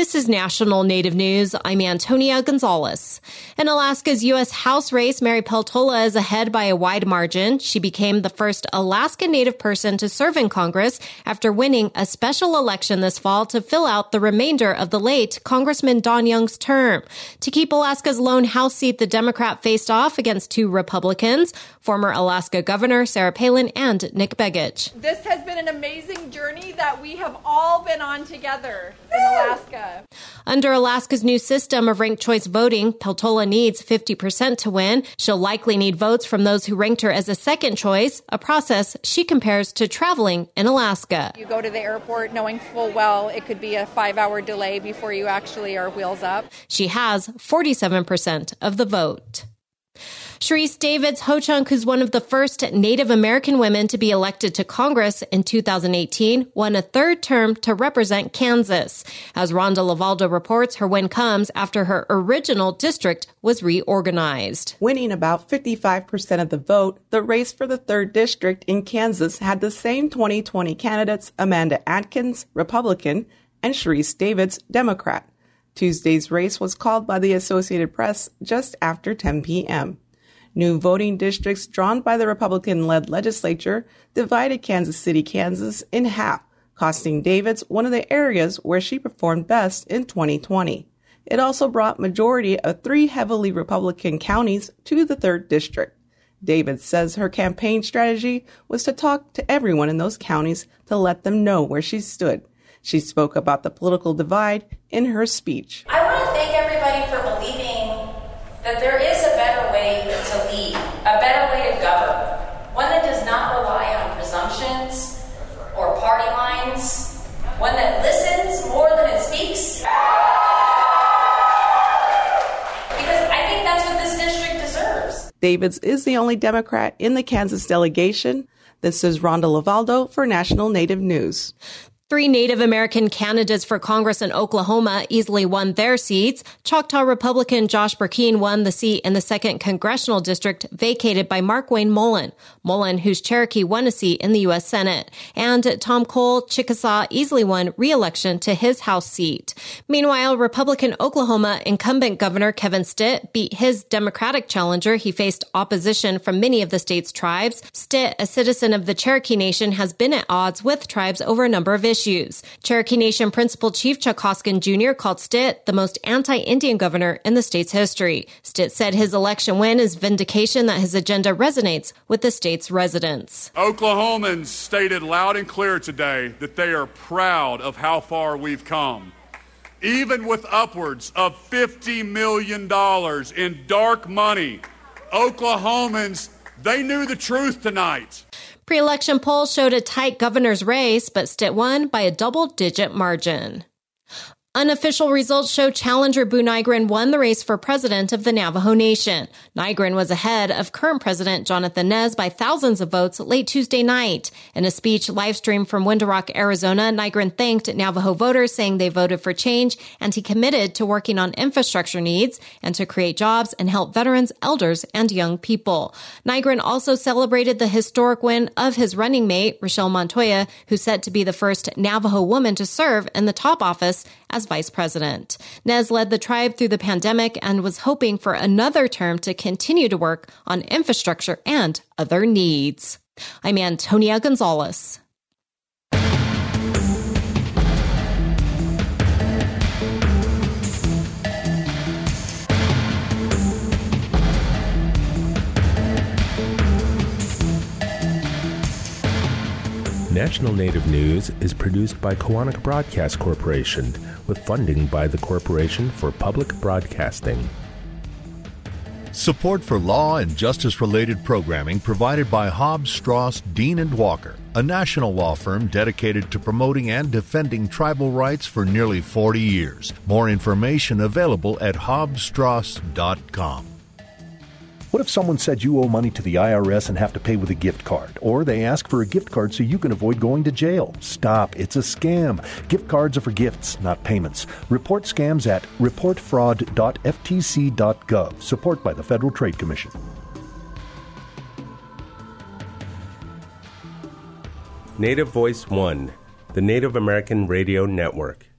This is National Native News. I'm Antonia Gonzalez. In Alaska's U.S. House race, Mary Peltola is ahead by a wide margin. She became the first Alaska Native person to serve in Congress after winning a special election this fall to fill out the remainder of the late Congressman Don Young's term. To keep Alaska's lone House seat, the Democrat faced off against two Republicans, former Alaska Governor Sarah Palin and Nick Begich. This has been an amazing journey that we have all been on together in Alaska. Under Alaska's new system of ranked choice voting, Peltola needs 50% to win. She'll likely need votes from those who ranked her as a second choice, a process she compares to traveling in Alaska. You go to the airport knowing full well it could be a five hour delay before you actually are wheels up. She has 47% of the vote. Sharice Davids Ho Chunk, who's one of the first Native American women to be elected to Congress in 2018, won a third term to represent Kansas. As Rhonda LeValdo reports, her win comes after her original district was reorganized. Winning about 55% of the vote, the race for the third district in Kansas had the same 2020 candidates Amanda Adkins, Republican, and Sharice Davids, Democrat. Tuesday's race was called by the Associated Press just after 10 p.m. New voting districts drawn by the Republican led legislature divided Kansas City, Kansas in half, costing Davids one of the areas where she performed best in 2020. It also brought majority of three heavily Republican counties to the third district. David says her campaign strategy was to talk to everyone in those counties to let them know where she stood. She spoke about the political divide in her speech. I want to thank everybody for believing that there is a better way to lead, a better way to govern, one that does not rely on presumptions or party lines, one that listens more than it speaks. Because I think that's what this district deserves. Davids is the only Democrat in the Kansas delegation. This is Rhonda LeValdo for National Native News. Three Native American candidates for Congress in Oklahoma easily won their seats. Choctaw Republican Josh Brecheen won the seat in the second congressional district vacated by Mark Wayne Mullen. Mullin, whose Cherokee won a seat in the U.S. Senate. And Tom Cole Chickasaw easily won re-election to his House seat. Meanwhile, Republican Oklahoma incumbent Governor Kevin Stitt beat his Democratic challenger. He faced opposition from many of the state's tribes. Stitt, a citizen of the Cherokee Nation, has been at odds with tribes over a number of issues issues. Cherokee Nation Principal Chief Chuck Hoskin Jr. called Stitt the most anti-Indian governor in the state's history. Stitt said his election win is vindication that his agenda resonates with the state's residents. Oklahomans stated loud and clear today that they are proud of how far we've come. Even with upwards of $50 million in dark money, Oklahomans, they knew the truth tonight. Pre-election polls showed a tight governor's race, but Stitt won by a double-digit margin. Unofficial results show challenger Buu Nygren won the race for president of the Navajo Nation. Nygren was ahead of current president Jonathan Nez by thousands of votes late Tuesday night. In a speech live streamed from Window Rock, Arizona, Nygren thanked Navajo voters saying they voted for change and he committed to working on infrastructure needs and to create jobs and help veterans, elders, and young people. Nygren also celebrated the historic win of his running mate, Richelle Montoya, who's set to be the first Navajo woman to serve in the top office as vice president. Nez led the tribe through the pandemic and was hoping for another term to continue to work on infrastructure and other needs. I'm Antonia Gonzalez. National Native News is produced by Koahnic Broadcast Corporation with funding by the Corporation for Public Broadcasting. Support for law and justice related programming provided by Hobbs, Strauss, Dean and Walker, a national law firm dedicated to promoting and defending tribal rights for nearly 40 years. More information available at hobbsstrauss.com. What if someone said you owe money to the IRS and have to pay with a gift card? Or they ask for a gift card so you can avoid going to jail? Stop. It's a scam. Gift cards are for gifts, not payments. Report scams at reportfraud.ftc.gov. Support by the Federal Trade Commission. Native Voice One, the Native American Radio Network.